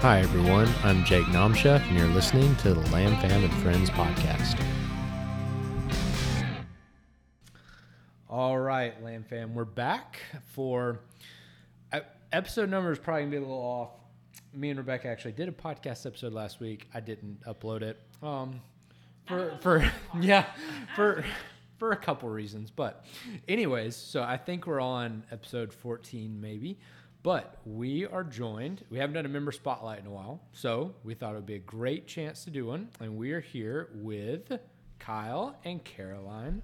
Hi, everyone. I'm Jake Nomchef, and you're listening to the Lam Fam and Friends podcast. All right, Lam Fam, we're back for uh, episode number is probably gonna be a little off. Me and Rebecca actually did a podcast episode last week. I didn't upload it. Um, for for yeah, for for a couple reasons. But anyways, so I think we're on episode 14 maybe. But we are joined. We haven't done a member spotlight in a while, so we thought it would be a great chance to do one. And we are here with Kyle and Caroline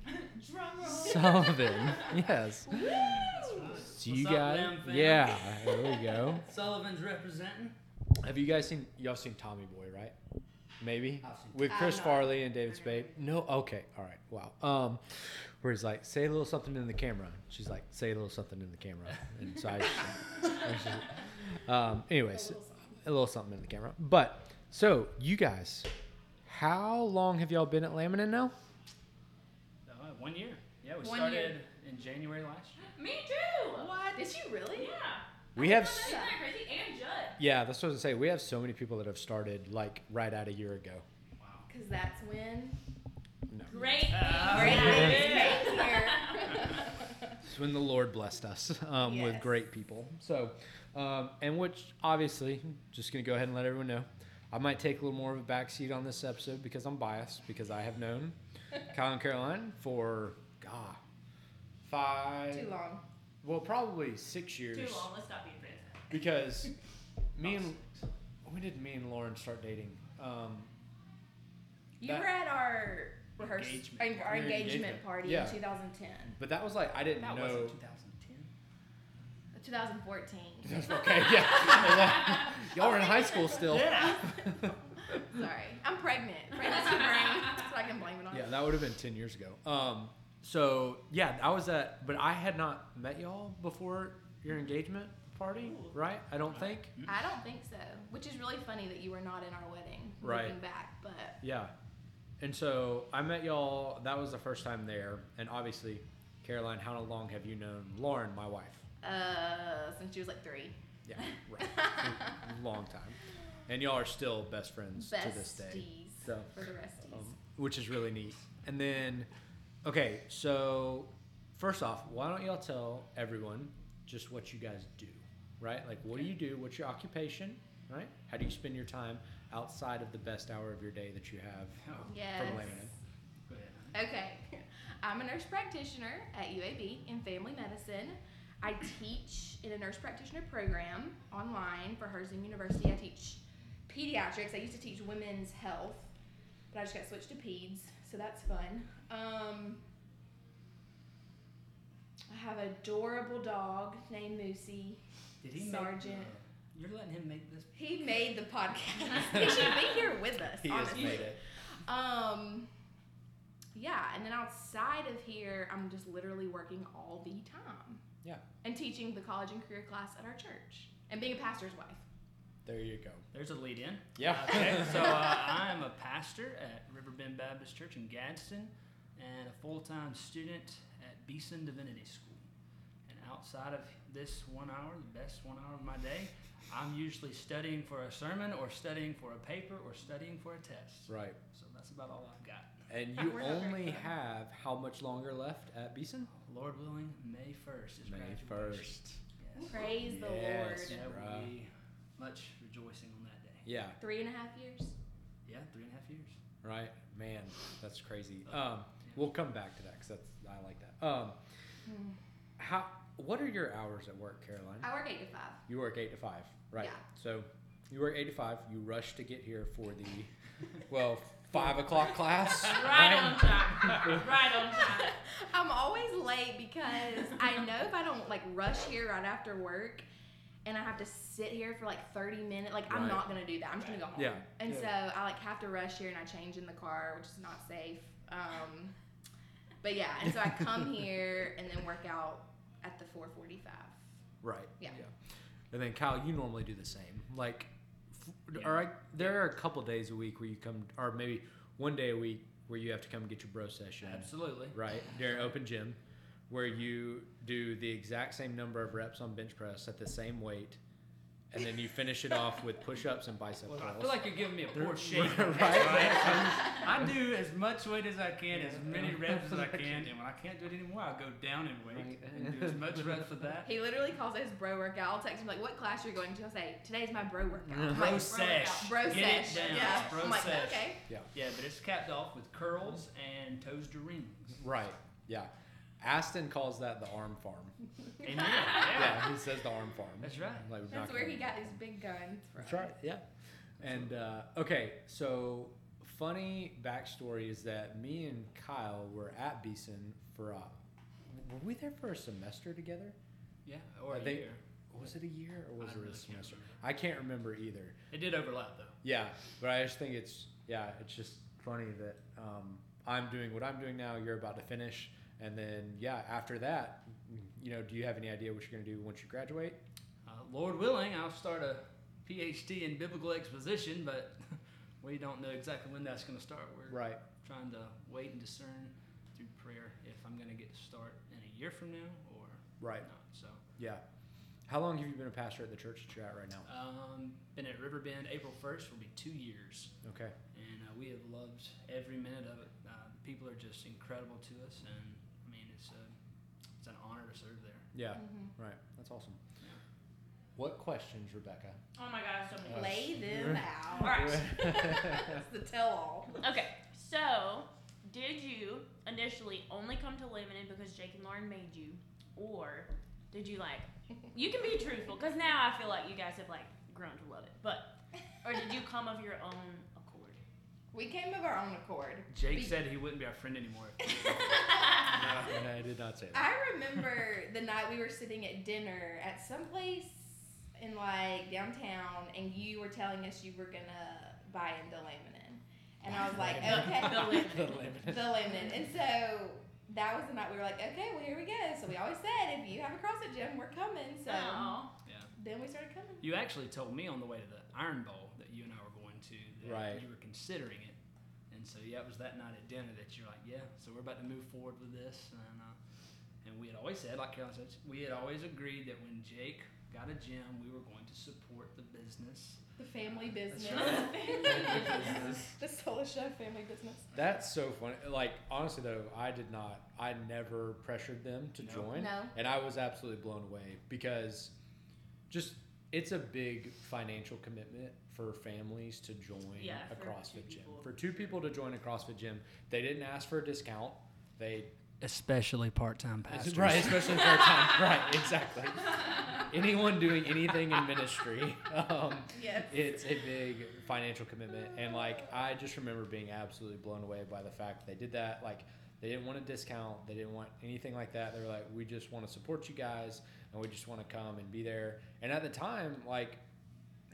Sullivan. yes. So you What's up, guys, Lam fam? yeah, there we go. Sullivan's representing. Have you guys seen? Y'all seen Tommy Boy, right? Maybe I've seen with Chris. Farley and David Spade. No, okay, all right, wow. Um, where he's like, say a little something in the camera. She's like, say a little something in the camera, and so I. I just- um, anyways, a little something in the camera. But so you guys, how long have y'all been at Laminin now? Uh, one year. Yeah, we One started year. in January last year. Me too. What? Did you really? Yeah. We have. Isn't that crazy? And Judd. Yeah, that's what I was gonna say. We have so many people that have started like right at a year ago. Wow. Because that's when. No. Great. Great things things came. It's when the Lord blessed us um, with great people. So, um, and which obviously, just gonna go ahead and let everyone know, I might take a little more of a backseat on this episode because I'm biased because I have known Kyle and Caroline for God five, Too long. well, probably six years. Too long. Let's stop being friends. Because me and when did me and Lauren start dating? Um, You That- were at our rehearsal, Engagement. our Your engagement, engagement. party Yeah. in 2010, but that was like I didn't That know. wasn't 2010. 2014. okay, yeah. Y'all were in high school still. Yeah. Sorry, I'm pregnant. Pregnancy brain, so I can blame it on. Yeah, that would have been ten years ago. Um, so yeah, I was at, but I had not met y'all before your engagement party, right? I don't think. I don't think so. Which is really funny that you were not in our wedding. Right. Looking back, but Yeah, and so I met y'all. That was the first time there, and obviously, Caroline, how long have you known Lauren, my wife? uh, since she was like three. Yeah, right, long time, and y'all are still best friends to this day. Besties So, for the resties. um, which is really neat. And then, okay, so first off, why don't y'all tell everyone just what you guys do, right? Like, what do you do? What's your occupation, right? How do you spend your time outside of the best hour of your day that you have Oh, yes. from Laminin? Go. Okay. I'm a nurse practitioner at UAB in family medicine. I teach in a nurse practitioner program online for Herzing University. I teach pediatrics. I used to teach women's health, but I just got switched to peds, so that's fun. Um, I have an adorable dog named Moosey. Did he Sergeant. make? Uh, you're letting him make this. He made the podcast. he should be here with us. He has honestly. made it. Um, yeah, and then outside of here, I'm just literally working all the time. Yeah. And teaching the college and career class at our church and being a pastor's wife. There you go. There's a lead in. Yeah. Okay. So uh, I am a pastor at Riverbend Baptist Church in Gadsden, and a full-time student at Beeson Divinity School. And outside of this one hour, the best one hour of my day, I'm usually studying for a sermon, or studying for a paper, or studying for a test. Right. So that's about all I've got. And you We're not very only have how much longer left at Beeson? Lord willing, May 1st is May graduation. 1st. Yes. Praise the Yes. Lord. There Bruh. will be much rejoicing on that day. Yeah. Three and a half years. Yeah, three and a half years. Right. Man, that's crazy. Uh, Um, we'll come back to that because that's I like that. Um, Hmm. how? What are your hours at work, Caroline? I work eight to five. You work eight to five, right? Yeah. So you were eight to five. You rush to get here for the well five o'clock class. Right on time. right on time. I'm always late because I know if I don't like rush here right after work and I have to sit here for like 30 minutes, like I'm not gonna do that. I'm just gonna go home. Yeah. And Yeah. so I like have to rush here and I change in the car, which is not safe. Um, but yeah, and so I come here and then work out at the 445. Right. Yeah. And then Kyle, you normally do the same. Like, f- Yeah. all right, there are a couple days a week where you come, or maybe one day a week where you have to come get your bro session. Absolutely. Right during open gym, where you do the exact same number of reps on bench press at the same weight and then you finish it off with push-ups and bicep Well, I feel like you're giving me a They're- poor shape. right. I do as much weight as I can, as many reps as I can, and when I can't do it anymore, I'll go down in weight Right. and do as much reps with that. He literally calls it his bro workout. I'll text him like, "What class are you're going to?" I'll say, "Today's my bro workout." I'm Bro like, sesh. Bro Get sesh. it down. Yeah. Bro I'm like, sesh. okay. Yeah, but it's capped off with curls and toes to rings. Right. Yeah. Aston calls that the arm farm. Amen. Yeah, Yeah. he says the arm farm. That's right. Like, we're That's not where gonna- he got his big guns from. That's right. Yeah. And uh, okay, so funny backstory is that me and Kyle were at Beeson for uh, were we there for a semester together? Yeah, or I a think- year. Was it a year or was I it really a can't semester? remember. I can't remember either. It did overlap though. Yeah, but I just think it's yeah, it's just funny that um, I'm doing what I'm doing now. You're about to finish, and then yeah, after that, you know, do you have any idea what you're gonna do once you graduate? Uh, Lord willing, I'll start a PhD in biblical exposition, but we don't know exactly when that's going to start. We're Right. trying to wait and discern through prayer if I'm going to get to start in a year from now or Right. not. So, Yeah. How long have you been a pastor at the church that you're at right now? um, been at Riverbend April 1st will be two years, Okay. and uh, we have loved every minute of it. Uh, people are just incredible to us, and I mean, it's a, it's an honor to serve there. Yeah. Mhm. Right. That's awesome. What questions, Rebecca? Oh my god, so many. Uh, Lay them out. Alright. That's the tell-all. Okay, so did you initially only come to Laminin because Jake and Lauren made you, or did you like? You can be truthful, because now I feel like you guys have like grown to love it. But, or did you come of your own accord? We came of our own accord. Jake Be- said he wouldn't be our friend anymore. And I did not say that. I remember the night we were sitting at dinner at some place in like downtown, and you were telling us you were gonna buy into laminin, and I was like, okay, The laminin, The laminin, and so that was the night we were like, okay, well here we go. So we always said, if you have a CrossFit gym, we're coming. So Aw. then we started coming. You actually told me on the way to the Iron Bowl that you and I were going to that Right. you were considering it, and so yeah, it was that night at dinner that you're like, yeah, so we're about to move forward with this, and uh, and we had always said, like Caroline said, we had always agreed that when Jake got a gym, we were going to support the business. The family business. right. the Solar Chef family business. That's so funny. Like honestly though, I did not. I never pressured them to No. join, No. and I was absolutely blown away because just it's a big financial commitment for families to join Yeah, a CrossFit gym. people. For two people to join a CrossFit gym, they didn't ask for a discount. They Especially part-time pastors. right, especially part time. right, exactly. Anyone doing anything in ministry, um, Yes. it's a big financial commitment and like i just remember being absolutely blown away by the fact they did that like they didn't want a discount they didn't want anything like that they were like we just want to support you guys and we just want to come and be there and at the time like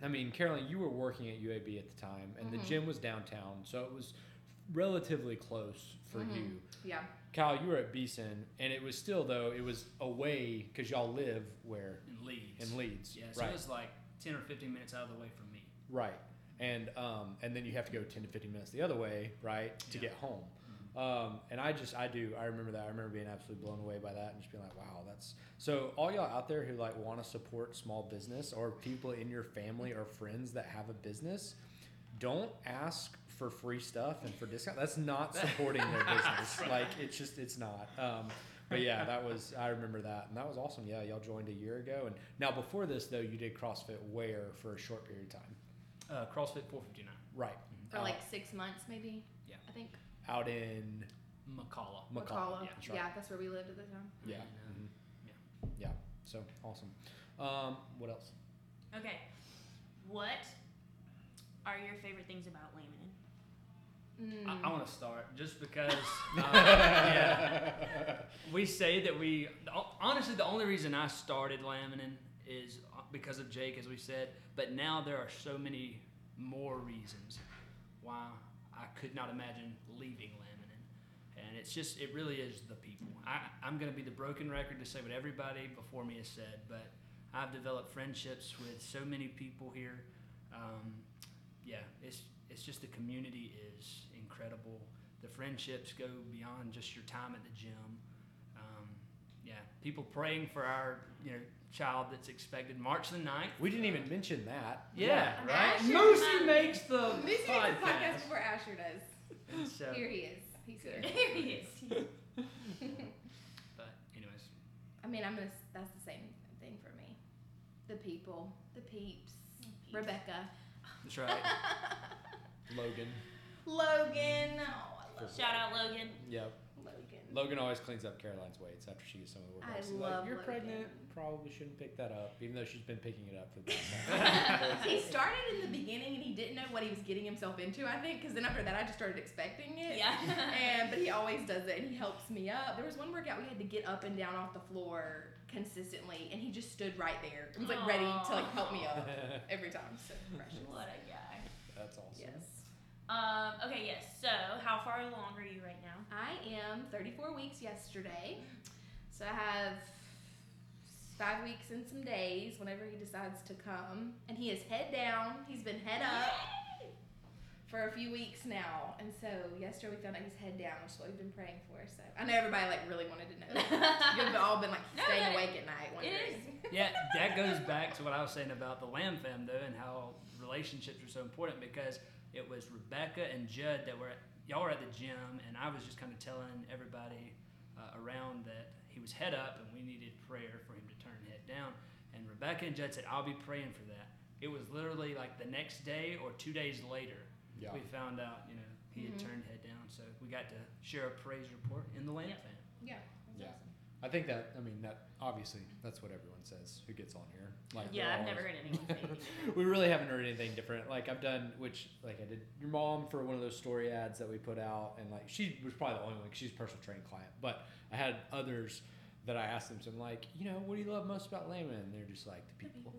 i mean caroline you were working at uab at the time and Mhm. the gym was downtown so it was relatively close for Mhm. you Yeah. kyle you were at beeson and it was still though it was away because y'all live where In Leeds. in leeds Yeah, so right it was like 10 or 15 minutes out of the way from me. Right. And um, and then you have to go ten to fifteen minutes the other way, right, to Yeah. get home. Um, and I just I do I remember that I remember being absolutely blown away by that and just being like, wow, that's so all y'all out there who like want to support small business or people in your family or friends that have a business, don't ask for free stuff and for discount. That's not supporting their business. Like it's just it's not. Um, but yeah, that was I remember that and that was awesome. Yeah, y'all joined a year ago and now before this though you did CrossFit where for a short period of time. Uh, CrossFit 459. Right. For Out- like six months, maybe. Yeah. I think. Out in McCalla. McCall. McCalla. yeah, that's right. Yeah, that's where we lived at the time. Yeah. And, mhm. Yeah. So awesome. Um, what else? Okay, what are your favorite things about Laminin? Mm. I, I want to start just because. Uh, yeah, we say that we. Honestly, the only reason I started Laminin is because of Jake, as we said. But now there are so many more reasons why I could not imagine leaving Laminin, and it's just it really is the people. I, I'm going to be the broken record to say what everybody before me has said, but I've developed friendships with so many people here. Um, yeah, it's it's just the community is incredible. The friendships go beyond just your time at the gym. Um, yeah, people praying for our you know child that's expected March the 9th. We didn't even mention that. Yeah, Yeah. right. Asher- Moosey makes the This is the podcast podcast. before Asher does. And so, Here he is. He's here. Here he is. but anyways, I mean, I'm gonna. That's the same thing for me. The people, the peeps, Rebecca, that's right. Logan. Logan. Oh, I love Shout out Logan. Yep. Logan. Logan always cleans up Caroline's weights after she gets some of the work. I done. She's love like, You're Logan." pregnant. Probably shouldn't pick that up, even though she's been picking it up for the past he started in the beginning and he didn't know what he was getting himself into. I think because then after that I just started expecting it. Yeah. And but he always does it and he helps me up. There was one workout we had to get up and down off the floor consistently and he just stood right there. He was like ready to like help me up every time. So precious. What a guy. That's awesome. Yes. Um, okay, yes. So, how far along are you right now? I am 34 weeks yesterday. So I have five weeks and some days whenever he decides to come. And he is head down. He's been head up for a few weeks now. And so yesterday we found out he's head down, which is what we've been praying for. So I know everybody like really wanted to know. You've all been like No, staying no, awake at night it wondering. yeah, that goes back to what I was saying about the Lam fam though, and how relationships are so important because it was Rebecca and Judd that were at, y'all were at the gym, and I was just kind of telling everybody uh, around that he was head up, and we needed prayer for him to turn head down. And Rebecca and Judd said, "I'll be praying for that." It was literally like the next day or two days later Yeah. we found out, you know, he had Mhm. turned head down. So we got to share a praise report in the Lam Yep. fam. Yeah. Yeah. I think that, I mean, that obviously, that's what everyone says who gets on here. Like, Yeah, I've always- never heard anyone say it. we really haven't heard anything different. Like I've done, which like I did your mom for one of those story ads that we put out, and like she was probably the only one. 'cause she's a personal training client, but I had others that I asked them. So I'm like, you know, what do you love most about Layman? And they're just like the people,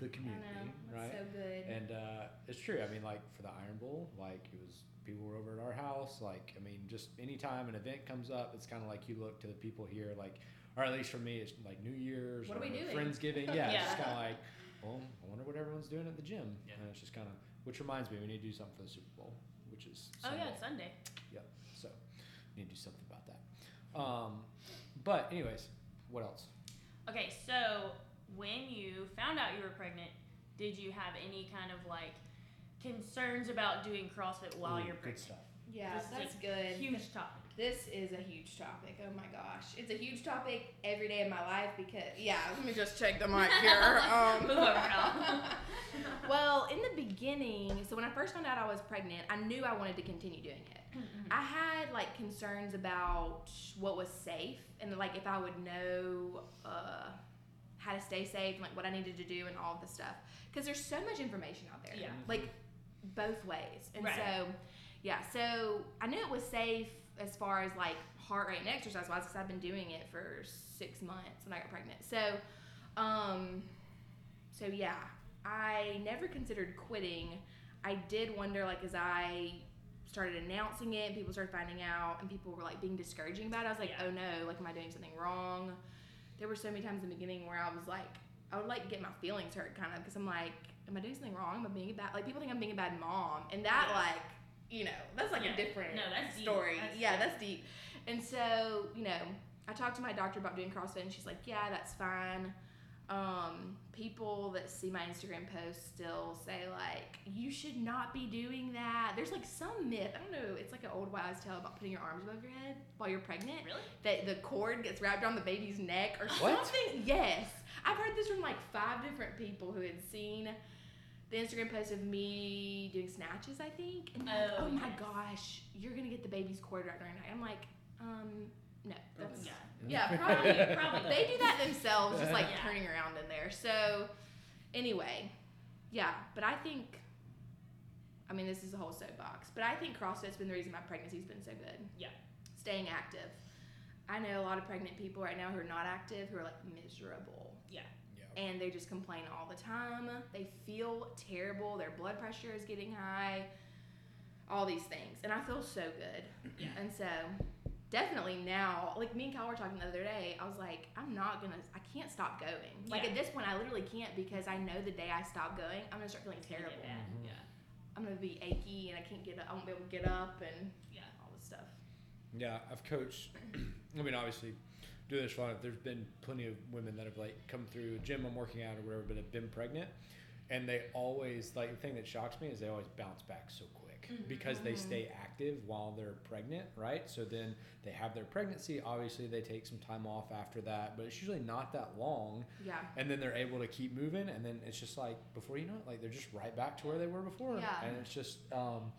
the I community, know. right? That's so good. And uh, it's true. I mean, like for the Iron Bowl, like it was people were over at our house. Like I mean, just anytime an event comes up, it's kind of like you look to the people here, like or at least for me, it's like New Year's What are or we doing? Friendsgiving. Yeah, it's just kind of like, well, I wonder what everyone's doing at the gym. Yeah. And it's just kind of, which reminds me, we need to do something for the Super Bowl, which is Oh, Sunday. yeah, it's Sunday. Yep. So we need to do something about that. Um, but anyways, what else? Okay, so when you found out you were pregnant, did you have any kind of like concerns about doing CrossFit while Ooh, you're good pregnant? stuff. yeah, This is that's a good. Huge topic. This is a huge topic. Oh my gosh. It's a huge topic every day of my life because, yeah, let me just check the mic here. Um, Move over, Al. well, in the beginning, so when I first found out I was pregnant, I knew I wanted to continue doing it. I had like concerns about what was safe and like if I would know uh, how to stay safe and like what I needed to do and all of the stuff. Because there's so much information out there. Yeah. Like both ways. And Right. so, yeah, so I knew it was safe as far as like heart rate and exercise wise because I've been doing it for six months when I got pregnant. So, um, so yeah, I never considered quitting. I did wonder, like, as I started announcing it and people started finding out and people were like being discouraging about it, I was like, Yeah. oh no, like, am I doing something wrong? There were so many times in the beginning where I was like, I would like get my feelings hurt kind of because I'm like, am I doing something wrong? Am I being a bad, like, people think I'm being a bad mom. And that, Yeah. like, you know, that's like Yeah. a different No, that's deep. story. That's yeah, deep. that's deep. And so, you know, I talked to my doctor about doing CrossFit and she's like, yeah, that's fine. Um, people that see my Instagram posts still say like, you should not be doing that. There's like some myth. I don't know. It's like an old wives' tale about putting your arms above your head while you're pregnant. Really? That the cord gets wrapped around the baby's neck or What? something. Yes, I've heard this from like five different people who had seen the Instagram post of me doing snatches. I think. And they're like, Oh, oh my gosh, you're gonna get the baby's cord wrapped around your neck. I'm like, um, no, that's Yeah. yeah, probably. Probably. they do that themselves, just like Yeah. turning around in there. So, anyway, yeah, but I think, I mean, this is a whole soapbox, but I think CrossFit's been the reason my pregnancy's been so good. Yeah. Staying active. I know a lot of pregnant people right now who are not active who are like miserable Yeah. And they just complain all the time. They feel terrible. Their blood pressure is getting high. All these things, and I feel so good. Yeah. And so, definitely now, like me and Kyle were talking the other day, I was like, I'm not gonna, I can't stop going. Like Yeah. at this point, I literally can't because I know the day I stop going, I'm gonna start feeling It's terrible. get bad. Mhm. Yeah. I'm gonna be achy and I can't get up. I won't be able to get up and Yeah. all this stuff. Yeah, I've coached. I mean, obviously, do this for there's been plenty of women that have like come through a gym I'm working out or whatever, but have been pregnant, and they always like the thing that shocks me is they always bounce back so quick because they stay active while they're pregnant, right? So then they have their pregnancy. Obviously, they take some time off after that, but it's usually not that long Yeah. and then they're able to keep moving and then it's just like before you know it like they're just right back to where they were before Yeah. and it's just um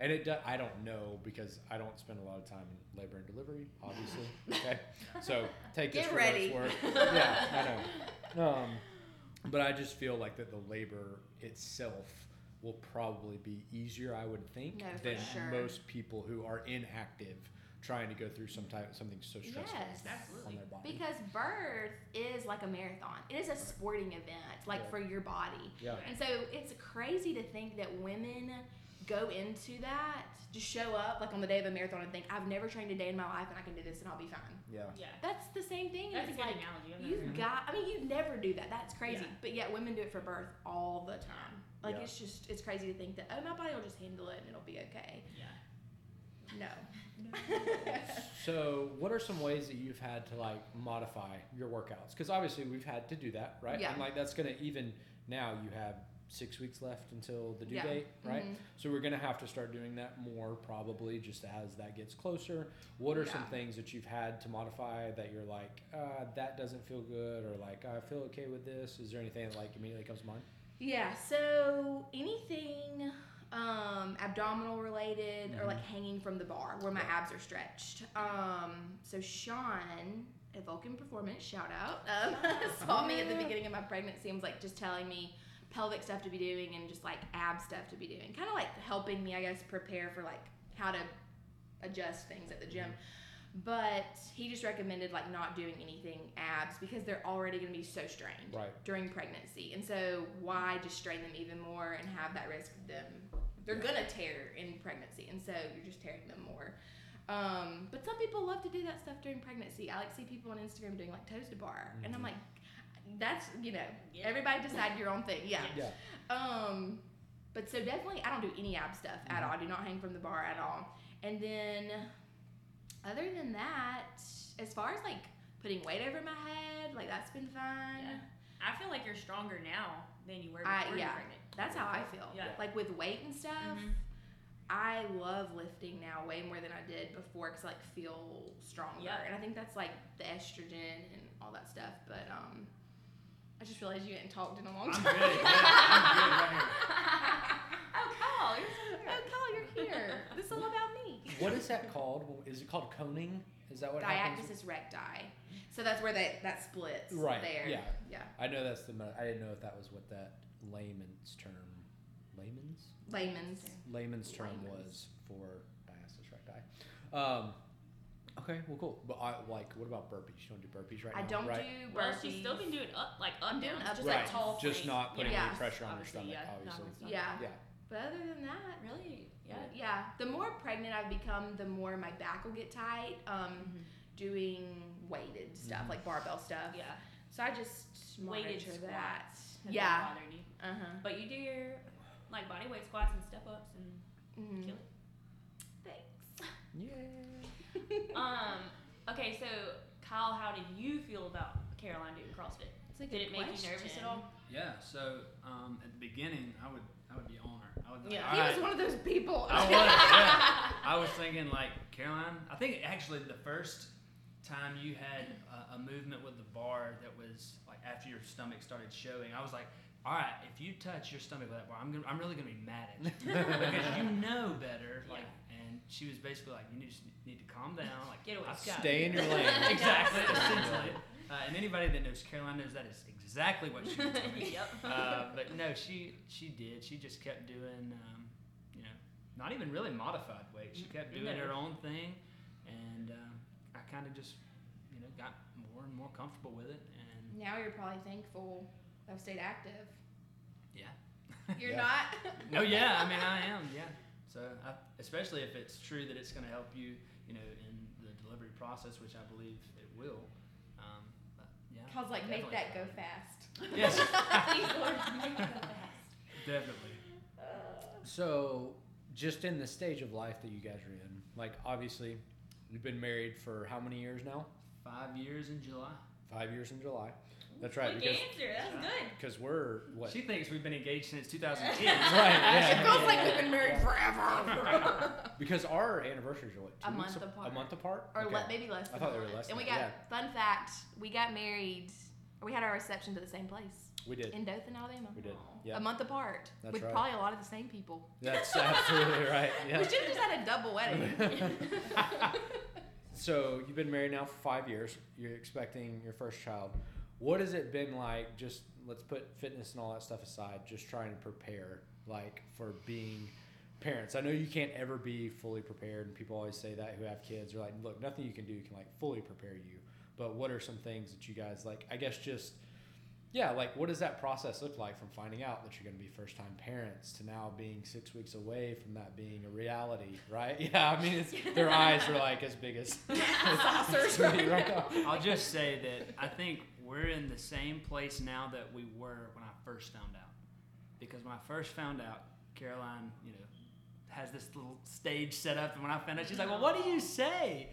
and it do, i don't know because i don't spend a lot of time in labor and delivery obviously okay so take this for ready. what it's worth yeah i know um but i just feel like that the labor itself will probably be easier i would think No, than sure. most people who are inactive trying to go through some type something so stressful Yes. on Absolutely. their body Because birth is like a marathon. It is a sporting event, like Yeah. for your body. yeah And so it's crazy to think that women go into that, just show up like on the day of a marathon and think, I've never trained a day in my life and I can do this and I'll be fine. yeah Yeah. That's the same thing. That's a good like, analogy. I've You've heard of got, I mean, you never do that. That's crazy. Yeah. But yet women do it for birth all the time. Like Yeah. it's just, it's crazy to think that, oh, my body will just handle it and it'll be okay. Yeah. No. So, what are some ways that you've had to like modify your workouts? Because obviously we've had to do that, right? Yeah. And like that's gonna even now you have six weeks left until the due Yeah. date, right? Mhm. So we're gonna have to start doing that more probably just as that gets closer. What are some things that you've had to modify that you're like, uh, that doesn't feel good, or like I feel okay with this? Is there anything that like immediately comes to mind? Yeah, so anything um, abdominal related or like hanging from the bar where my Yeah. abs are stretched. Um, so Sean at Vulcan Performance, shout out, um, saw me at the beginning of my pregnancy and was like just telling me pelvic stuff to be doing and just like ab stuff to be doing. Kind of like helping me, I guess, prepare for like how to adjust things at the gym. But he just recommended like not doing anything abs because they're already going to be so strained Right. during pregnancy. And so why just strain them even more and have that risk of them they're Yeah. gonna tear in pregnancy and so you're just tearing them more. Um, but some people love to do that stuff during pregnancy. I like see people on Instagram doing like toes to bar. And I'm Mhm. like that's you know, Yeah. everybody decide your own thing. Yeah. Yeah. Um, but so definitely, I don't do any ab stuff at Mhm. all. I do not hang from the bar at all. And then, other than that, as far as like putting weight over my head, like that's been fun. Yeah. I feel like you're stronger now than you were before I- you yeah. were pregnant. That's how I feel. Yeah. Like with weight and stuff, Mhm. I love lifting now way more than I did before because I like feel stronger. Yeah. And I think that's like the estrogen and all that stuff. But um, I just realized you hadn't talked in a long I'm time. good. Yeah, I'm good right here. oh, Kyle, you're so Oh, Kyle, you're here. this is all about me. What is that called? Is it called coning? Is that what happens? Diastasis recti. So that's where that that splits. Right, There. yeah. Yeah. I know that's the. I didn't know if that was what that layman's term, layman's Layman's. layman's term Layman's. was for diastasis recti. Um, okay, well, cool. But I like. What about burpees? You don't do burpees right I now, don't right? do burpees. Well, she still can do it up, like up I'm doing down, up just right. like tall just plank. not putting Yeah. any pressure on your stomach, yeah, obviously. on stomach. Yeah. Yeah. But other than that, Really? Yeah. yeah. The more pregnant I've become, the more my back will get tight. Um, Mhm. doing weighted stuff Mhm. like barbell stuff. Yeah. So I just Weighted monitor that. squats. have Yeah. not bothered you. Uh huh. But you do your like body weight squats and step ups and Mm-hmm. kill Thanks. Yeah. um. Okay, so Kyle, how did you feel about Caroline doing CrossFit? It's a Did it make you nervous at all? Yeah. So um, at the beginning, I would I would be on her. I would. be like, Yeah. "All He right." was one of those people. I was. Yeah. I was thinking like Caroline. I think actually the first time you had a, a movement with the bar that was like after your stomach started showing, I was like, all right, if you touch your stomach with that bar, I'm gonna, I'm really gonna be mad at you because you know better. Like, and she was basically like, you need, just need to calm down. Like, Get away. I've Stay in your lane. exactly, essentially. Uh, and anybody that knows Caroline knows that is exactly what she was doing. yep. Uh, but no, she she did. She just kept doing, um, you know, not even really modified weight. She kept doing No. her own thing, and um, I kind of just, you know, got more and more comfortable with it. And Now you're probably thankful I've stayed active. yeah. You're Yeah. not. no, yeah, I mean I am. Yeah. So I, especially if it's true that it's going to help you, you know, in the delivery process, which I believe it will. Um, but yeah. Cause like make that go fast. Yes. Please, Lord, make it go fast. Definitely. So, just in the stage of life that you guys are in, like obviously, you've been married for how many years now? Five years in July. Five years in July. That's right. Quick Because answer. That's good. because we're what? She thinks we've been engaged since 2010. right. it Yeah. feels like we've been married forever. Because our anniversaries are what? A two weeks month apart. A month apart. or Okay. le- maybe less. I thought they were month. less And we got yeah. fun fact: we got married. We had our reception to the same place We did. in Dothan, Alabama. We did. Aw. Yeah. A month apart, That's with right. probably a lot of the same people. That's absolutely right. Yeah. We should have just had a double wedding. So you've been married now for five years. You're expecting your first child. What has it been like? Just let's put fitness and all that stuff aside. Just trying to prepare, like for being parents. I know you can't ever be fully prepared, and people always say that who have kids are like, look, nothing you can do can like fully prepare you. But what are some things that you guys like? I guess just yeah, like what does that process look like from finding out that you're going to be first time parents to now being six weeks away from that being a reality, right? Yeah, I mean, it's, their eyes are like as big as Saucers right right now. I'll just say that I think we're in the same place now that we were when I first found out. Because when I first found out, Caroline, you know, has this little stage set up, and when I found out, she's like, "Well, what do you say?"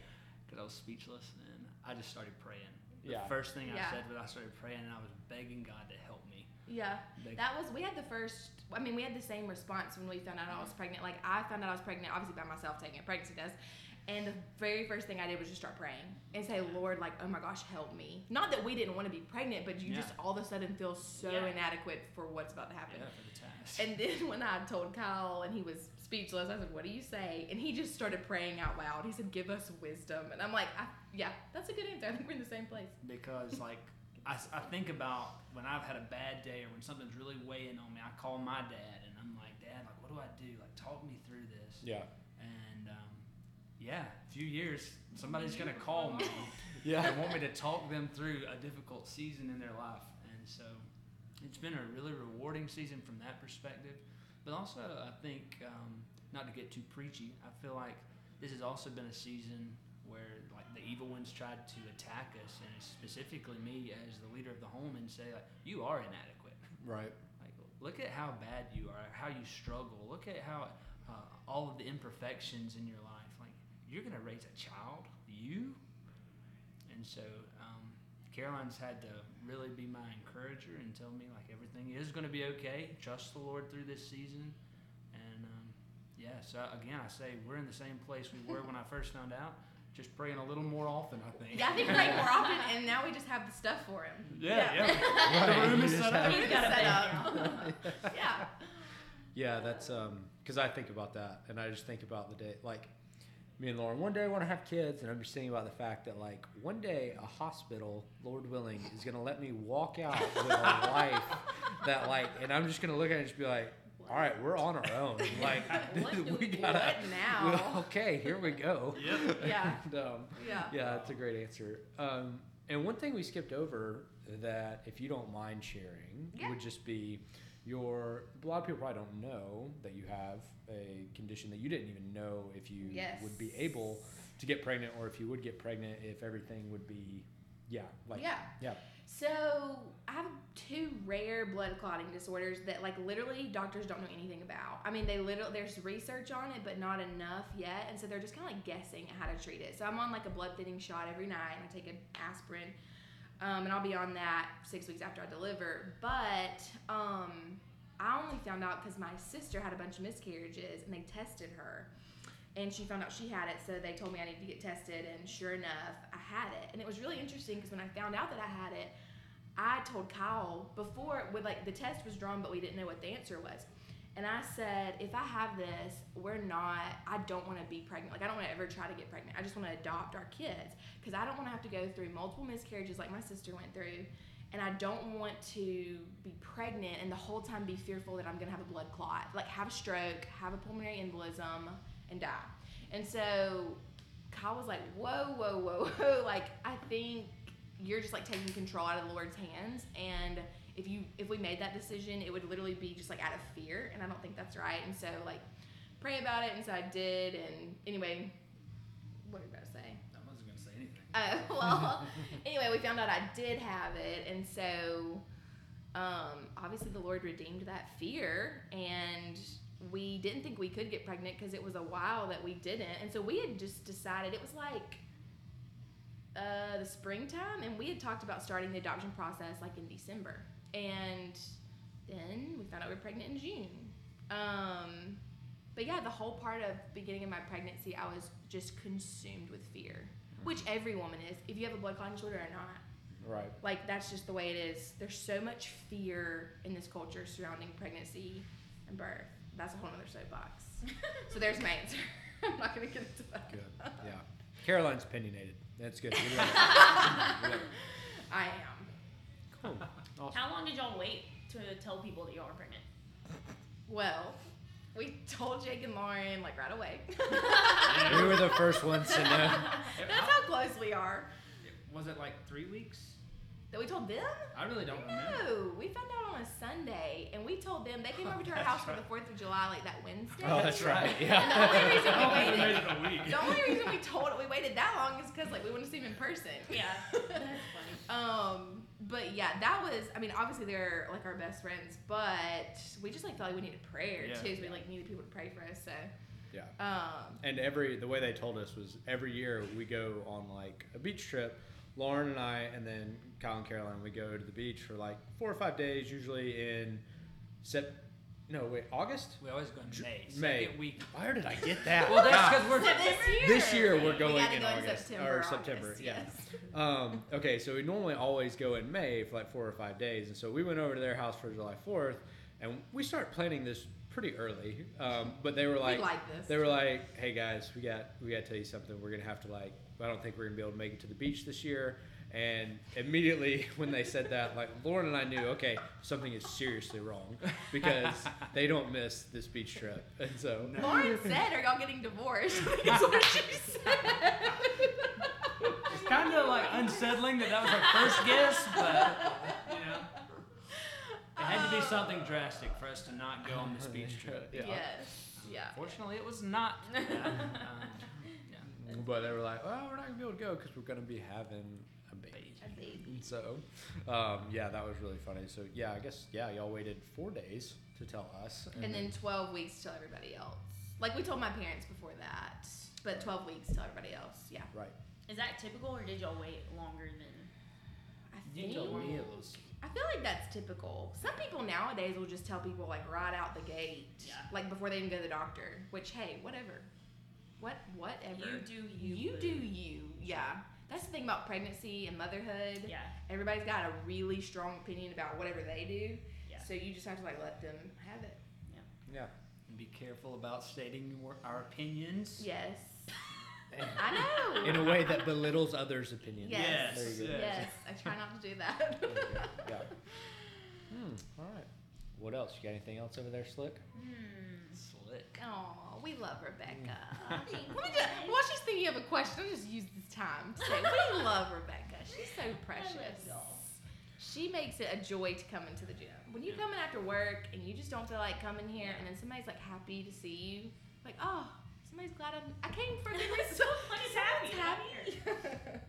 Because I was speechless, and I just started praying. The Yeah. first thing I Yeah. said was I started praying, and I was begging God to help me. Yeah, Beg- that was we had the first. I mean, we had the same response when we found out I was pregnant. Like I found out I was pregnant, obviously by myself taking a pregnancy test, and the very first thing I did was just start praying and say, Lord, like, oh my gosh, help me. Not that we didn't want to be pregnant, but you Yeah. just all of a sudden feel so Yeah. inadequate for what's about to happen. Yeah, for the task. And then when I told Kyle and he was speechless, I said, "What do you say?" And he just started praying out loud. He said, "Give us wisdom." And I'm like, I, "Yeah, that's a good answer. I think we're in the same place." because like I think about when I've had a bad day or when something's really weighing on me, I call my dad and I'm like, Dad, like what do I do? Like talk me through this. Yeah. And yeah, a few years, somebody's gonna call me Yeah. and want me to talk them through a difficult season in their life. And so it's been a really rewarding season from that perspective. But also, I think um, not to get too preachy, I feel like this has also been a season where like the evil ones tried to attack us, and specifically me as the leader of the home, and say like, "You are inadequate. Right. Like, look at how bad you are, how you struggle. Look at how uh, all of the imperfections in your life. Like, you're gonna raise a child, you." And so, um, Caroline's had to really be my encourager and tell me like everything is gonna be okay. Trust the Lord through this season, and um, yeah. So again, I say we're in the same place we were when I first found out. Just praying a little more often, I think. Yeah, I think like more often, and now we just have the stuff for him. Yeah, yeah. Right, The room is set up. He's got set up. yeah. Yeah, that's um because I think about that and I just think about the day like me and Lauren one day I want to have kids and I'm just thinking about the fact that like one day a hospital, Lord willing, is gonna let me walk out with a life that like and I'm just gonna look at it and just be like, all right, we're on our own. Like What we we- gotta What now? okay, here we go. Yep. Yeah. And, um, Yeah. yeah, that's a great answer. Um, and one thing we skipped over that, if you don't mind sharing, Yeah. would just be your. A lot of people probably don't know that you have a condition that you didn't even know if you Yes. would be able to get pregnant, or if you would get pregnant, if everything would be, yeah, like yeah. yeah. So I have two rare blood clotting disorders that like literally doctors don't know anything about. I mean, they literally there's research on it, but not enough yet, and so they're just kind of like guessing at how to treat it. So I'm on like a blood thinning shot every night, and I take an aspirin, um, and I'll be on that six weeks after I deliver. But um, I only found out because my sister had a bunch of miscarriages, and they tested her. And she found out she had it, so they told me I needed to get tested, and sure enough, I had it. And it was really interesting because when I found out that I had it, I told Kyle before with like the test was drawn, but we didn't know what the answer was. And I said, if I have this, we're not. I don't want to be pregnant. Like I don't want to ever try to get pregnant. I just want to adopt our kids because I don't want to have to go through multiple miscarriages like my sister went through, and I don't want to be pregnant and the whole time be fearful that I'm gonna have a blood clot, like have a stroke, have a pulmonary embolism, and die. And so Kyle was like, whoa, whoa, whoa, whoa. Like, I think you're just like taking control out of the Lord's hands. And if you if we made that decision, it would literally be just like out of fear. And I don't think that's right. And so like pray about it. And so I did. And anyway, what are you about to say? I wasn't gonna say anything. Uh, well, anyway, we found out I did have it, and so um, obviously the Lord redeemed that fear, and we didn't think we could get pregnant because it was a while that we didn't, and so we had just decided it was like the springtime, and we had talked about starting the adoption process like in December, and then we found out we were pregnant in June. Um, but yeah, the whole part of beginning of my pregnancy, I was just consumed with fear, which every woman is, if you have a blood clotting disorder or not. Right. Like that's just the way it is. There's so much fear in this culture surrounding pregnancy and birth. That's a whole other soapbox. so there's my answer. I'm not gonna get into that. Good. Yeah. Caroline's opinionated. That's good. We love it. We love it. I am. Cool. Awesome. How long did y'all wait to tell people that y'all were pregnant? Well, we told Jake and Lauren like right away. We were the first ones to know. That's how close we are. Was it like three weeks? That we told them? I really don't remember. No, we found out on a Sunday, and we told them they came over to our That's house for the Fourth of July, like that Wednesday. Oh, that's right. And the Yeah. only reason we Oh, waited, it a week. the only reason we told we waited that long is because like we wanted to see them in person. Yeah, that's funny. Um, but yeah, that was. I mean, obviously they're like our best friends, but we just like felt like we needed prayer Yeah. too. So we like needed people to pray for us. So Yeah. um, And every the way they told us was every year we go on like a beach trip. Lauren and I, and then Kyle and Caroline, we go to the beach for like four or five days, usually in Sep. No, wait, August. We always go in May. May. Second week. Where did I get that? Well, that's because we're. this year, This year we're going gotta in go August September, or September. August, yeah. yes. Um, okay, so we normally always go in May for like four or five days, and so we went over to their house for July Fourth, and we start planning this pretty early. Um, but they were like, we like this. they were like, "Hey guys, we got we got to tell you something. We're gonna have to like, I don't think we're gonna be able to make it to the beach this year." And immediately when they said that, like Lauren and I knew, okay, something is seriously wrong because they don't miss this beach trip, and so Lauren said, "Are y'all getting divorced?" That's what she said. It's kind of like unsettling that that was our first guess, but you know, it had to be something drastic for us to not go on this beach trip. Yeah. Yes. Yeah. Fortunately, it was not. that. Um, yeah. But they were like, "Well, we're not gonna be able to go because we're gonna be having a baby." A baby. And so, um, yeah, that was really funny. So yeah, I guess yeah, y'all waited four days to tell us, And then 12 weeks to tell everybody else. Like we told my parents before that, but 12 weeks to tell everybody else. Yeah. right, Is that typical, or did y'all wait longer than? I You think. told me it was. I feel like that's typical. Some people nowadays will just tell people like right out the gate, Yeah. like before they even go to the doctor. Which hey, whatever, what whatever. You do you. You boo. do you. Yeah. That's the thing about pregnancy and motherhood. Yeah. Everybody's got a really strong opinion about whatever they do. Yeah. So you just have to like let them have it. yeah. Yeah and be careful about stating your, our opinions. Yes. I know. In a way that belittles others' opinions. Yes. There you go. Yes. I try not to do that. There you go. Yeah. Hmm. All right. What else? You got anything else over there, Slick? Hmm. Slick. Oh, we love Rebecca. Let me just, while she's thinking of a question, I'll just use this time to say we love Rebecca. She's so precious. She makes it a joy to come into the gym. When you come in after work and you just don't feel like coming here, and then somebody's like happy to see you, like oh, somebody's glad I'm, I came for a good reason. So somebody's happy. Happy.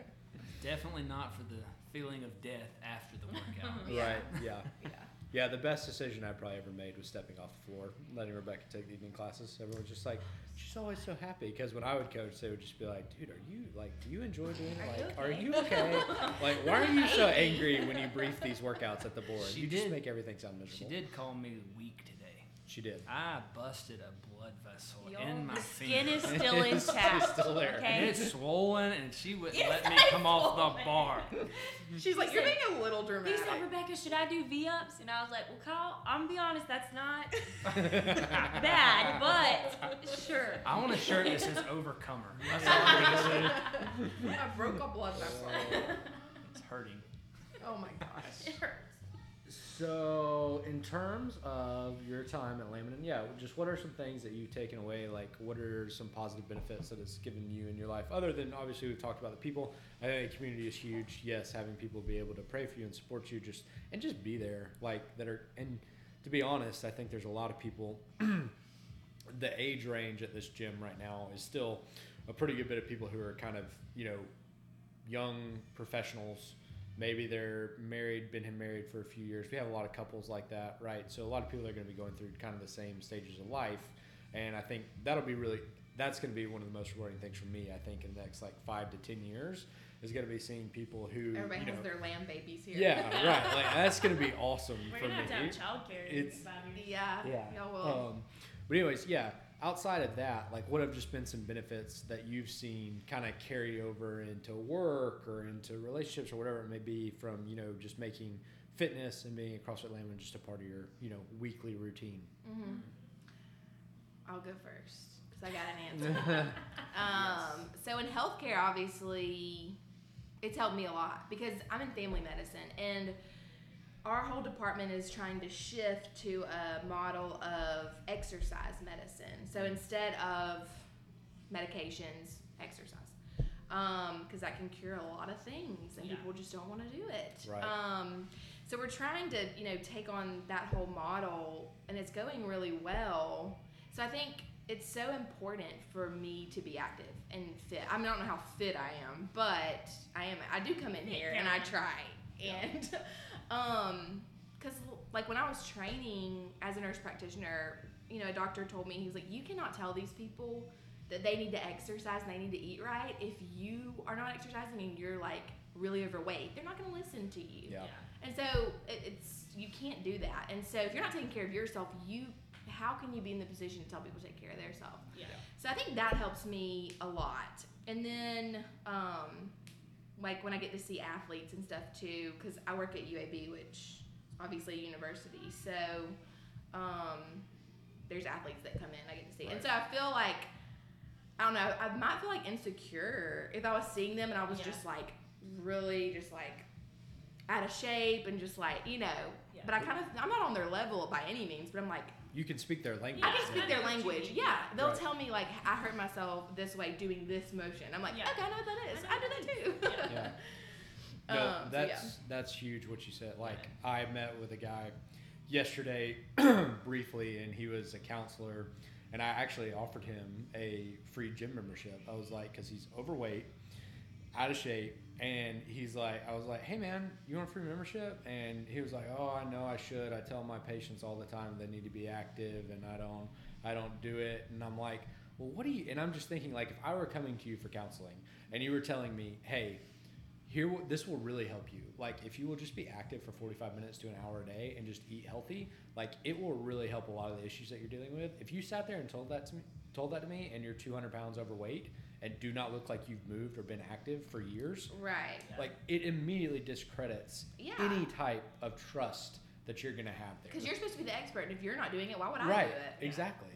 Definitely not for the feeling of death after the workout. Yeah. Right. Yeah. yeah. Yeah. The best decision I probably ever made was stepping off the floor, letting Rebecca take the evening classes. Everyone's just like, she's always so happy because when I would coach, they would just be like, "Dude, are you like, do you enjoy doing it? Are you Like, are okay?" you okay? like, why are you so angry when you brief these workouts at the board? She you just make everything sound miserable. She did call me weak today. She did. I busted a blood vessel Y'all, in my the finger. skin is still It's- it's intact. still there. and it's swollen, and she wouldn't Yes, let me it's come off the swollen. bar. She's like, He you're said- being a little He dramatic. said, Rebecca, should I do V ups? And I was like, Well, Kyle, I'm gonna be honest, that's not bad, but sure. I want a shirt that says Overcomer. That's all I'm gonna say. I broke a blood vessel. It's hurting. Oh my gosh. It hurts. So, in terms of your time at Laminin, yeah, just what are some things that you've taken away? Like, what are some positive benefits that it's given you in your life? Other than obviously we've talked about the people. I think community is huge. Yes, having people be able to pray for you and support you, just and just be there, like that are. And to be honest, I think there's a lot of people. the age range at this gym right now is still a pretty good bit of people who are kind of you know young professionals maybe they're married been married for a few years we have a lot of couples like that right so a lot of people are going to be going through kind of the same stages of life and i think that'll be really that's going to be one of the most rewarding things for me i think in the next like five to ten years is going to be seeing people who Everybody you know, has their lamb babies here. yeah, right. Like that's going to be awesome We're for gonna have to me. have childcare it's- five years. Yeah. Yeah. Y'all. Um, but anyways, yeah. Outside of that, like, what have just been some benefits that you've seen kind of carry over into work or into relationships or whatever it may be from you know just making fitness and being a CrossFit Laminin just a part of your you know weekly routine. hmm I'll go first because I got an answer. Um, So in healthcare, obviously, it's helped me a lot because I'm in family medicine and our whole department is trying to shift to a model of exercise medicine. So instead of medications, exercise. Because that can cure a lot of things and Yeah. people just don't want to do it. Right. Um, so we're trying to, you know, take on that whole model and it's going really well. So I think it's so important for me to be active and fit. I mean, I don't know how fit I am, but I am. I do come in here and I try. And um, because like when I was training as a nurse practitioner, you know, a doctor told me he was like, you cannot tell these people that they need to exercise and they need to eat right if you are not exercising and you're like really overweight. They're not going to listen to you. Yeah. And so it, it's you can't do that. And so if you're not taking care of yourself, you how can you be in the position to tell people to take care of themselves? Yeah. So I think that helps me a lot. And then um, like when I get to see athletes and stuff too, because I work at UAB, which obviously a university. So um, there's athletes that come in I get to see. And so I feel like I don't know, I might feel like insecure if I was seeing them and I was Yeah. just like really just like out of shape and just like, you know. Yeah. But I kind of I'm not on their level by any means, but I'm like You can speak their language. I can speak I their know what you language. Yeah, they'll Right. tell me like I hurt myself this way doing this motion. I'm like, Yeah. okay, I know what that is. I I, do that that too. Yeah. No, Um, so that's yeah. that's huge what you said. Like I met with a guy yesterday briefly, and he was a counselor, and I actually offered him a free gym membership. I was like, because he's overweight, out of shape, and he's like, I was like, hey man, you want a free membership? And he was like, oh, I know I should. I tell my patients all the time they need to be active, and I don't, I don't do it. And I'm like, well, what do you? And I'm just thinking like, if I were coming to you for counseling, and you were telling me, hey here this will really help you like if you will just be active for 45 minutes to an hour a day and just eat healthy like it will really help a lot of the issues that you're dealing with if you sat there and told that to me told that to me and you're 200 pounds overweight and do not look like you've moved or been active for years Right. Yeah. like it immediately discredits Yeah. any type of trust that you're gonna have there Because you're supposed to be the expert, and if you're not doing it, why would I right do it? exactly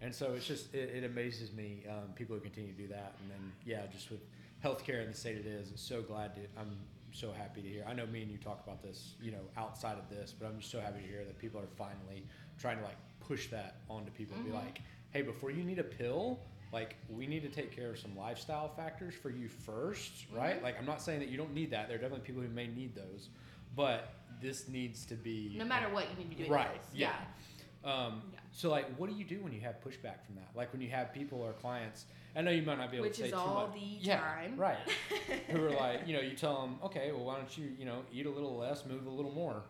and so it's just it, it amazes me um, people who continue to do that and then yeah just with healthcare in the state it is I'm so glad to i'm so happy to hear i know me and you talk about this you know outside of this but i'm just so happy to hear that people are finally trying to like push that onto people and be like hey before you need a pill like we need to take care of some lifestyle factors for you 1st right Mhm. like i'm not saying that you don't need that there are definitely people who may need those but this needs to be No matter what, you need to do. Right, this. yeah. Um, Yeah. So, like, what do you do when you have pushback from that? Like, when you have people or clients, I know you might not be able Which to say is too all much. the yeah, time. right. Who are like, you know, you tell them, okay, well, why don't you, you know, eat a little less, move a little more,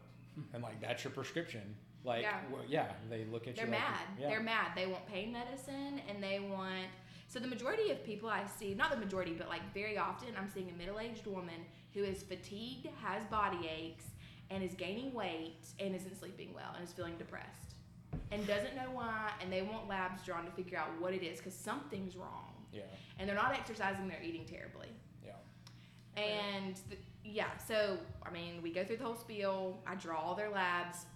and like that's your prescription. Like, Yeah. well, yeah, they look at you They're you. like- mad. yeah. They're mad. They want pain medicine and they want. So the majority of people I see, not the majority, but like very often, I'm seeing a middle-aged woman who is fatigued, has body aches, and is gaining weight and isn't sleeping well and is feeling depressed and doesn't know why. And they want labs drawn to figure out what it is because something's wrong. yeah, And they're not exercising. They're eating terribly. yeah, And th- yeah, so I mean, we go through the whole spiel. I draw all their labs.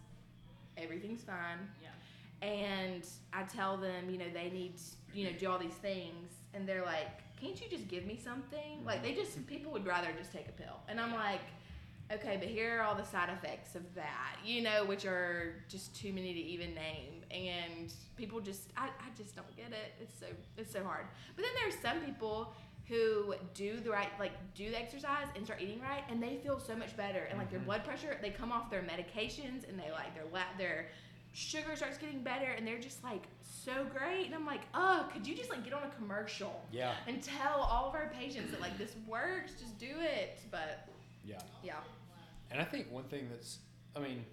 Everything's fine. Yeah. And I tell them, you know, they need, you know, do all these things, and they're like, "Can't you just give me something?" Like they just people would rather just take a pill, and I'm like, okay, but here are all the side effects of that, you know, which are just too many to even name, and people just, I, I just don't get it. It's so it's so hard. But then there's some people who do the right like do the exercise and start eating right and they feel so much better and like their Mhm. blood pressure they come off their medications and they like their la- their sugar starts getting better and they're just like so great and i'm like oh could you just like get on a commercial yeah, and tell all of our patients that like this works just do it but yeah. yeah And I think one thing that's, I mean,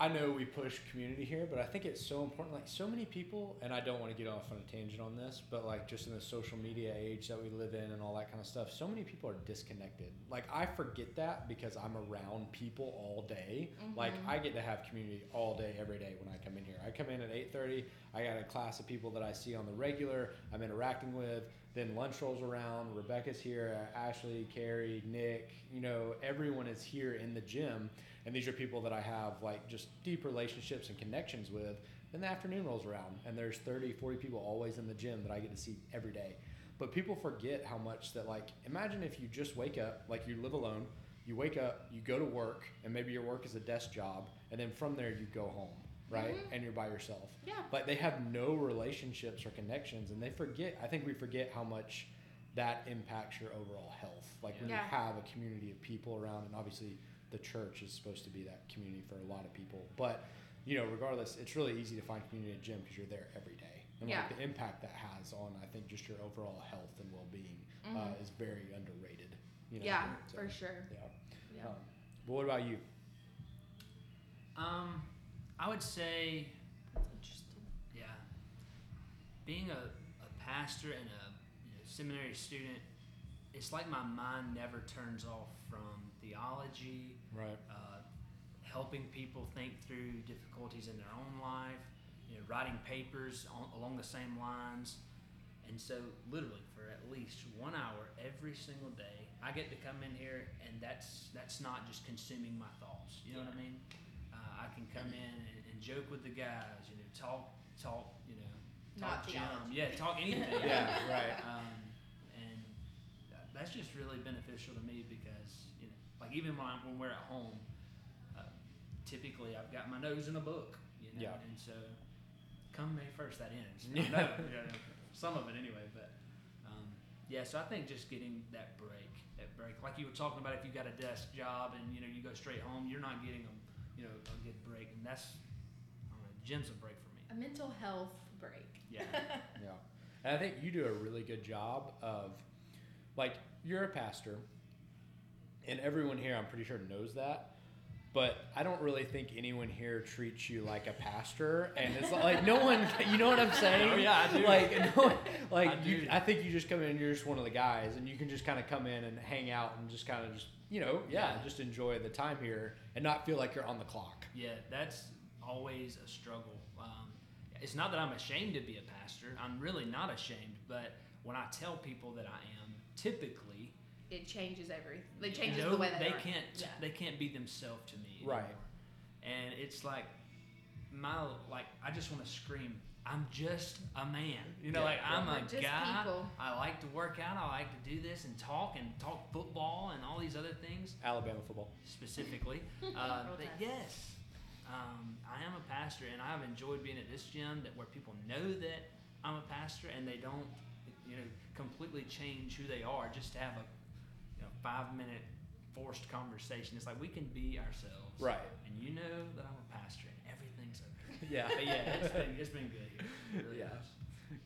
I know we push community here, but I think it's so important. Like so many people, and I don't want to get off on a tangent on this, but like just in the social media age that we live in and all that kind of stuff, so many people are disconnected. Like I forget that because I'm around people all day. Like Mhm. I get to have community all day, every day when I come in here. I come in at eight thirty. I got a class of people that I see on the regular. I'm interacting with. Then lunch rolls around. Rebecca's here. Ashley, Carrie, Nick. You know, everyone is here in the gym and these are people that I have like just deep relationships and connections with. Then the afternoon rolls around and there's 30, 40 people always in the gym that I get to see every day. But people forget how much that like imagine if you just wake up, like you live alone, you wake up, you go to work, and maybe your work is a desk job, and then from there you go home, right? Mhm. And you're by yourself. Yeah. Like they have no relationships or connections, and they forget. I think we forget how much that impacts your overall health. Like when Yeah. you have a community of people around, and obviously the church is supposed to be that community for a lot of people. But you know, regardless, it's really easy to find community at the gym because you're there every day, and Yeah. like the impact that has on I think just your overall health and well being uh, Mhm. is very underrated. You know? yeah, So, for sure. Yeah. Yeah. Um, but what about you? Um, I would say, Interesting. yeah, being a, a pastor and a you know, seminary student, it's like my mind never turns off from theology, Right. uh, helping people think through difficulties in their own life, you know, writing papers on, along the same lines. And so, literally, for at least one hour every single day, I get to come in here, and that's that's not just consuming my thoughts. You know what I mean? I can come in and, and joke with the guys. You know, talk talk. You know, Not talk gym. theology. Yeah, talk anything. Yeah. Right. Um, and that- that's just really beneficial to me because you know, like even when, I'm, when we're at home, uh, typically I've got my nose in a book, you know, Yeah. and so come May first that ends. Yeah. no, you know, some of it anyway, but um, yeah. So I think just getting that break, that break, like you were talking about, if you got a desk job and you know you go straight home, you're not getting a you know a good break, and that's I don't know, gym's a break for me. A mental health break. Yeah. Yeah. And I think you do a really good job of, like, you're a pastor, and everyone here, I'm pretty sure, knows that. But I don't really think anyone here treats you like a pastor, and it's like no one, you know what I'm saying? Oh, yeah, I do. Like, no one, like I you. I think you just come in, and you're just one of the guys, and you can just kind of come in and hang out and just kind of just, you know, yeah, Yeah. just enjoy the time here and not feel like you're on the clock. Yeah, that's always a struggle. Um, it's not that I'm ashamed to be a pastor. I'm really not ashamed. But when I tell people that I am, typically, It changes everything. It changes no, the way they, they are. can't Yeah. they can't be themselves to me. Right. And it's like my like I just want to scream. I'm just a man. You know, Yeah, like I'm We're a guy. people. I like to work out. I like to do this and talk and talk football and all these other things Alabama football. specifically. Uh, but Tide. yes, um, I am a pastor, and I've enjoyed being at this gym that where people know that I'm a pastor, and they don't, you know, completely change who they are just to have a, you know, five minute forced conversation. It's like we can be ourselves, Right. And you know that I'm a pastor, and everything's okay. Yeah. But yeah, it's been, it's been good. Really Yeah.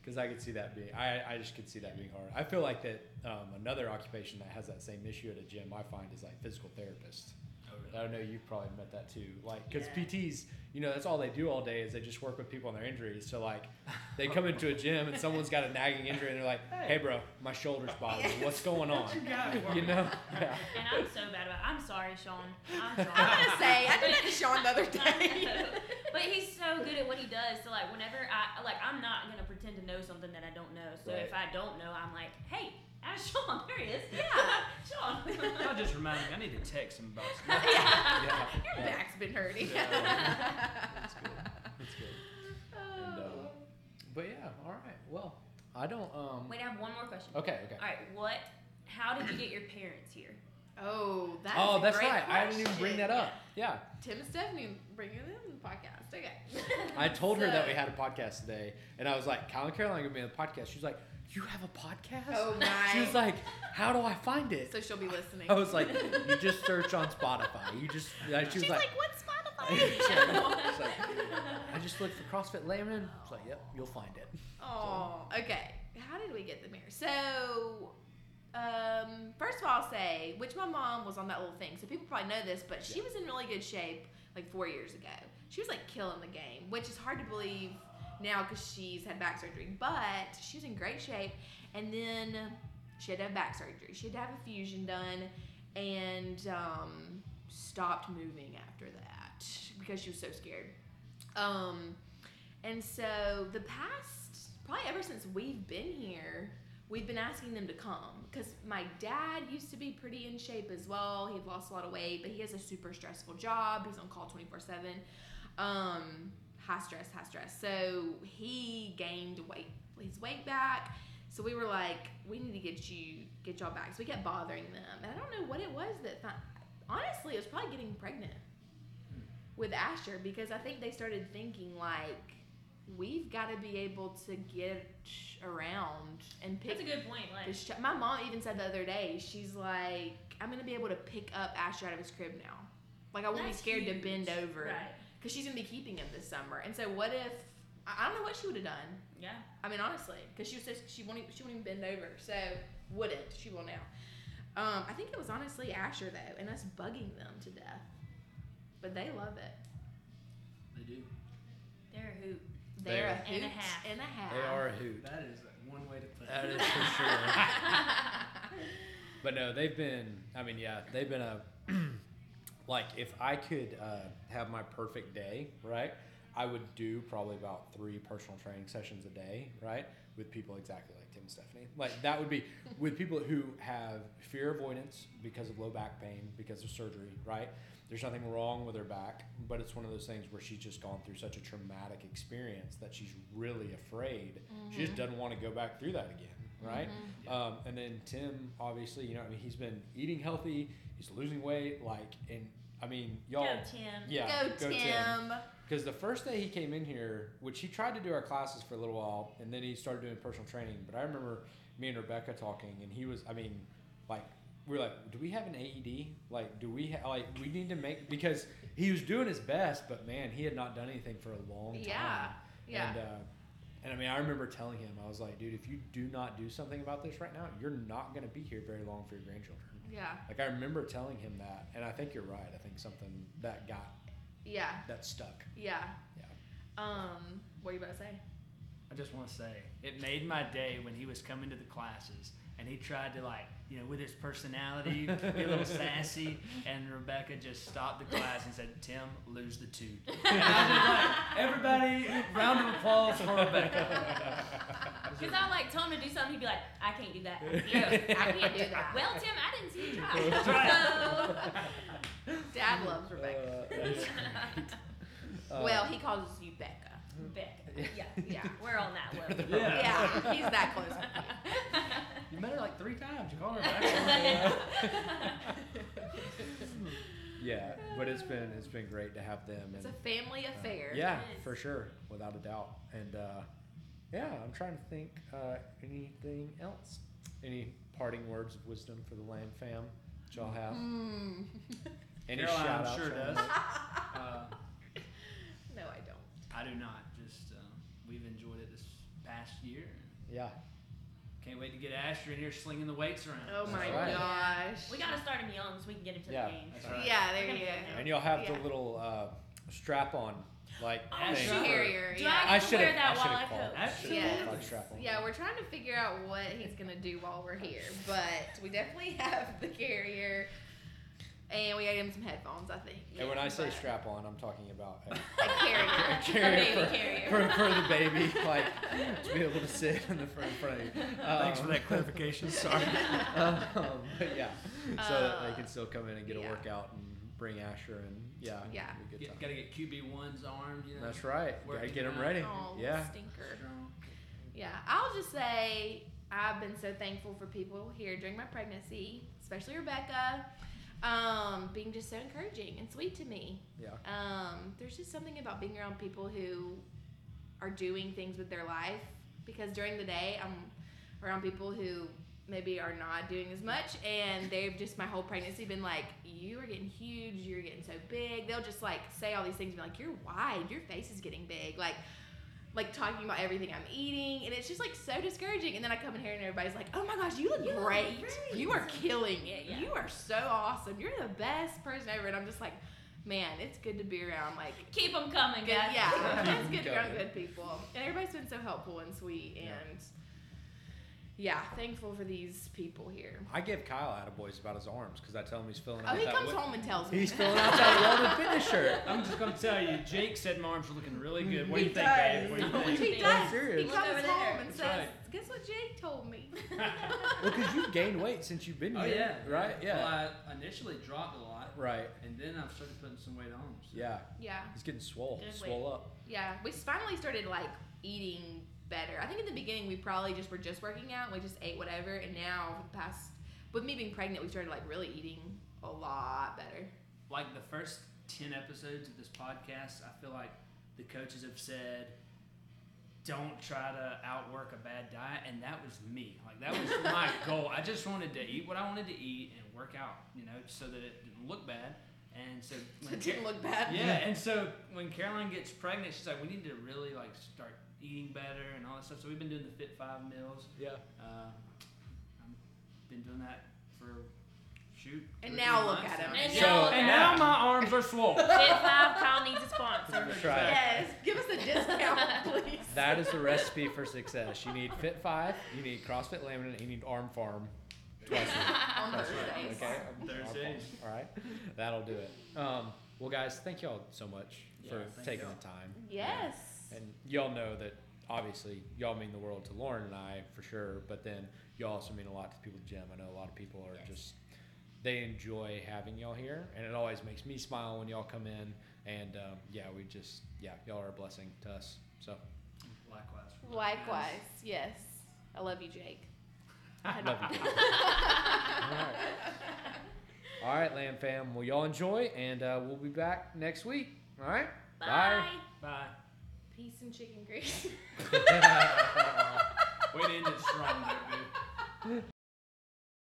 Because I could see that being, I, I just could see that being hard. I feel like that um, another occupation that has that same issue at a gym, I find, is like physical therapists. Oh, I really? know you've probably met that too. Like, because Yeah. PTs, you know, that's all they do all day is they just work with people on their injuries. So, like, they come into a gym and someone's got a nagging injury and they're like, hey, bro, my shoulder's bothering me. What's going on? You know? Yeah. And I'm so bad about. I'm sorry, Sean. I'm sorry. I'm gonna say I did that to Sean the other day. but he's so good at what he does. So like whenever I like, I'm not gonna pretend to know something that I don't know. So Right. if I don't know, I'm like, hey, ask Sean. There he is. Yeah. Sean. That just reminded me. I need to text him about stuff. yeah. Yeah. Your Yeah. back's been hurting. Yeah. That's good. That's good. And, uh, but yeah, all right. Well, I don't. um Wait, I have one more question. Okay, okay. All right, what? How did you get your parents here? oh, that's oh, that's great right. I didn't even bring that up. Yeah. Tim and Stephanie bringing them in the podcast. Okay. I told her that we had a podcast today, and I was like, "Kyle and Caroline are gonna be on the podcast." She's like, "You have a podcast?" Oh my. She was like, "How do I find it?" So she'll be listening. I was like, "You just search on Spotify. You just." She was She's like, like, "What's Spotify?" She's like, "I just looked for CrossFit Laminin." She's like, "Yep, you'll find it." Oh, okay. How did we get the mirror? So, um, first of all, I'll say, which my mom was on that little thing, so people probably know this, but she was in really good shape like four years ago. She was like killing the game, which is hard to believe now because she's had back surgery. But she was in great shape, and then she had to have back surgery. She had to have a fusion done, and um, stopped moving after that because she was so scared. Um, and so the past, probably ever since we've been here, we've been asking them to come because my dad used to be pretty in shape as well. He'd lost a lot of weight, but he has a super stressful job. He's on call 24 7. High stress, high stress. So he gained weight, his weight back. So we were like, we need to get you, get y'all back. So we kept bothering them. And I don't know what it was that, fi- honestly, it was probably getting pregnant with Asher because I think they started thinking like, we've got to be able to get around and pick That's a good point. Like, my mom even said the other day, she's like, I'm gonna be able to pick up Asher out of his crib now. Like I won't be scared to bend over right? Because she's gonna be keeping him this summer. And so what if I I don't know what she would have done. Yeah. I mean honestly, because she says she won't she won't even bend over. So wouldn't she will now. Um, I think it was honestly Asher though, and us bugging them to death, but they love it. They do. They're a hoot. They're a And hoot a half. and a half. They are a hoot. That is one way to put That it. is for sure. But no, they've been. I mean, yeah, they've been a. like, if I could uh, have my perfect day, right, I would do probably about three personal training sessions a day, right, with people exactly like Tim and Stephanie. Like that would be with people who have fear avoidance because of low back pain, because of surgery, right. There's nothing wrong with her back, but it's one of those things where she's just gone through such a traumatic experience that she's really afraid. She just doesn't want to go back through that again, right? Mhm. Um, and then Tim, obviously, you know, I mean, he's been eating healthy. He's losing weight. Like, and I mean, y'all. Go, Tim. Yeah, Go, Tim. Because the first day he came in here, which he tried to do our classes for a little while, and then he started doing personal training. But I remember me and Rebecca talking, and he was, I mean, like, we were like, do we have an AED? Like, do we ha- like we need to make because he was doing his best, but man, he had not done anything for a long time. Yeah. Yeah. And, uh, and I mean, I remember telling him, I was like, dude, if you do not do something about this right now, you're not going to be here very long for your grandchildren. Yeah. Like, I remember telling him that, and I think you're right. I think something that got, Yeah. that stuck. Yeah. Yeah. Um, what are you about to say? I just want to say it made my day when he was coming to the classes and he tried to like you know with his personality be a little sassy and Rebecca just stopped the class and said Tim lose the tooth and I was just like everybody round of applause for Rebecca Because I like told him to do something, he'd be like, I can't do that. Yeah, I can't do that. Well, Tim, I didn't see you try. That's right. Dad loves Rebecca. Uh, that's. Uh, well, he calls you Becca. Becca. Yeah. Yeah. We're on that level. Yeah. Yeah, he's that close. you. you met her like three times you called her back yeah, but it's been it's been great to have them. It's and, a family uh, affair. yeah, for sure, without a doubt. And uh, yeah, I'm trying to think uh, anything else. Any parting words of wisdom for the Lam fam that y'all have? Mm. Any Caroline, shout I'm sure or does. uh, no, I don't. I do not just uh, we've enjoyed it this past year Yeah. can't wait to get Asher in here slinging the weights around Oh my right. gosh. We gotta start him young so we can get him to Yeah, the game. that's right. Yeah, there We're you gonna go. get him. And you'll have Yeah. the little uh, strap on, like Oh, thing. shoot. for- Carrier. Yeah. I I should wear that I should while I have called. coach? I should Yeah. have called strap on. Yeah, we're trying to figure out what he's gonna do while we're here, but we definitely have the carrier, and we got him some headphones. I think. And when I say strap on, I'm talking about a, a carrier. a carrier, baby for, carrier. For, for the baby, like to be able to sit in the front, in front of you. thanks for Um, that clarification sorry um, but yeah, so that they Uh, can still come in and get yeah. a workout and bring Asher and yeah, Yeah. it'll be a good. Get, gotta get QB ones armed you know That's right. Work Gotta get get them out. ready. Oh, yeah. stinker. Strong. Yeah, I'll just say I've been so thankful for people here during my pregnancy, especially Rebecca, um, being just so encouraging and sweet to me. Yeah. Um, there's just something about being around people who are doing things with their life because during the day I'm around people who maybe are not doing as much and they've just my whole pregnancy been like you are getting huge you're getting so big. They'll just like say all these things and be like you're wide your face is getting big like like talking about everything I'm eating and it's just like so discouraging and then I come in here and everybody's like oh my gosh you look You look great. great." you are killing it. Yeah. you are so awesome. You're the best person ever and I'm just like man, it's good to be around like Keep them coming, good, guys. yeah, Keep it's 'em good to be around good people, and everybody's been so helpful and sweet, and yeah, thankful for these people here. I give Kyle attaboys about his arms because I tell him he's filling Oh, out Oh, he that comes wi- home and tells me. He's filling out that welded fitness shirt. I'm just gonna tell you, Jake said my arms were looking really good. What do He you think, does. babe? What do you think? he think? does. serious. He comes home there. and That's says, right. "Guess what Jake told me." Well, because you've gained weight since you've been Oh here. yeah, Right? Yeah. Well, I initially dropped a lot, right. and then I've started putting some weight on. so- Yeah. yeah, He's getting swole. Good swole up. yeah. We finally started like eating better. I think in the beginning we probably just were just working out. We just ate whatever, and now for the past, with me being pregnant, we started like really eating a lot better. Like the first ten episodes of this podcast, I feel like the coaches have said, "Don't try to outwork a bad diet," and that was me. Like that was my goal. I just wanted to eat what I wanted to eat and work out, you know, so that it didn't look bad. And so when It didn't look bad. Yeah, and so when Caroline gets pregnant, she's like, we need to really like start eating better and all that stuff. So we've been doing the Fit Five meals. Yeah. Uh, I've been doing that for shoot. And now look at him. And So- now, and now my arms are swole. Fit Five, Kyle needs a sponsor. That's right. Yes, give us a discount, please. That is the recipe for success. You need Fit Five, you need CrossFit Laminin, you need Arm Farm. Twice a week. on Thursdays. Okay. Arm Thursdays. Farm. All right. That'll do it. Um, well, guys, thank y'all so much for Yeah, thank taking y'all. the time. Yes. And y'all know that obviously y'all mean the world to Lauren and I for sure, but then y'all also mean a lot to people at the gym. I know a lot of people are Yes. just they enjoy having y'all here, and it always makes me smile when y'all come in. And um, yeah, we just yeah, y'all are a blessing to us. So Likewise. Likewise, yes. I love you, Jake. I love you. Dave. All right. All right, Lam fam. Well, y'all enjoy, and uh, we'll be back next week. All right. Bye. Bye. Peace and chicken grease. Way to end it strong, there, dude.